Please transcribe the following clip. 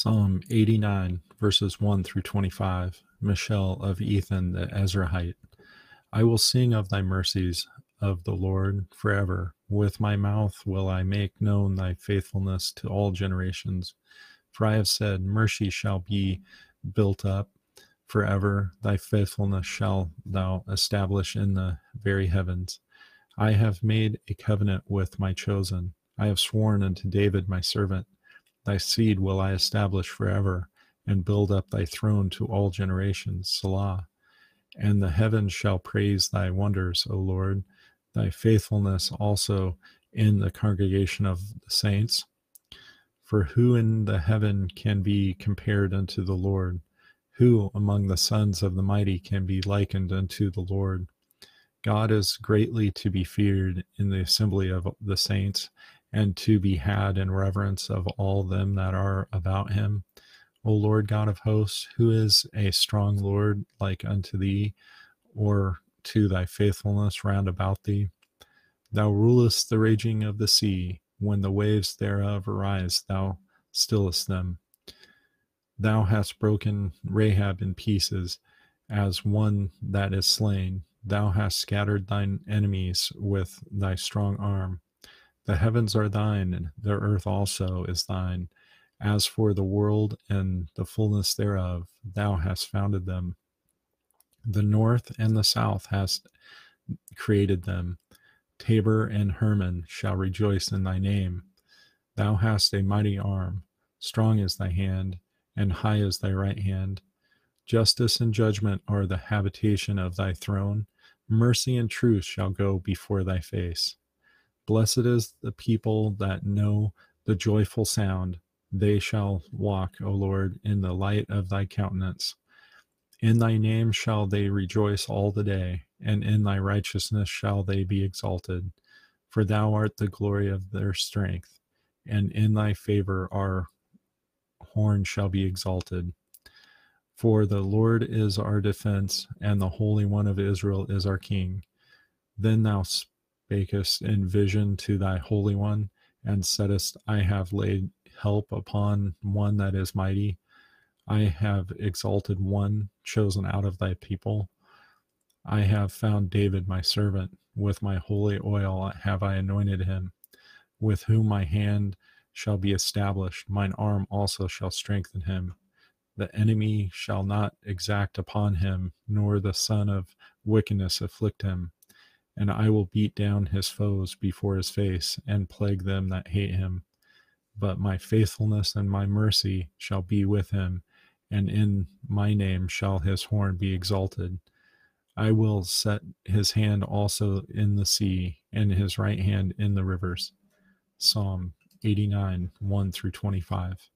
Psalm 89, verses 1 through 25. Maschil of Ethan the Ezrahite. I will sing of thy mercies of the Lord forever. With my mouth will I make known thy faithfulness to all generations. For I have said, Mercy shall be built up forever. Thy faithfulness shall thou establish in the very heavens. I have made a covenant with my chosen. I have sworn unto David my servant Thy seed will I establish forever, and build up thy throne to all generations. Selah. And the heavens shall praise thy wonders, O Lord, thy faithfulness also in the congregation of the saints. For who in the heaven can be compared unto the Lord? Who among the sons of the mighty can be likened unto the Lord? God is greatly to be feared in the assembly of the saints and to be had in reverence of all them that are about him. O Lord God of hosts, who is a strong Lord like unto thee, or to thy faithfulness round about thee? Thou rulest the raging of the sea, when the waves thereof arise, thou stillest them. Thou hast broken Rahab in pieces, as one that is slain. Thou hast scattered thine enemies with thy strong arm. The heavens are thine, and the earth also is thine. As for the world and the fullness thereof, thou hast founded them. The north and the south hast created them. Tabor and Hermon shall rejoice in thy name. Thou hast a mighty arm, strong is thy hand, and high is thy right hand. Justice and judgment are the habitation of thy throne. Mercy and truth shall go before thy face. Blessed is the people that know the joyful sound. They shall walk, O Lord, in the light of thy countenance. In thy name shall they rejoice all the day, and in thy righteousness shall they be exalted. For thou art the glory of their strength, and in thy favor our horn shall be exalted. For the Lord is our defense, and the Holy One of Israel is our King. Then thou spakest in vision to thy Holy One, and saidst, I have laid help upon one that is mighty. I have exalted one chosen out of thy people. I have found David my servant. With my holy oil have I anointed him, with whom my hand shall be established. Mine arm also shall strengthen him. The enemy shall not exact upon him, nor the son of wickedness afflict him and I will beat down his foes before his face and plague them that hate him. But my faithfulness and my mercy shall be with him, and in my name shall his horn be exalted. I will set his hand also in the sea, and his right hand in the rivers. Psalm 89 1 through 25.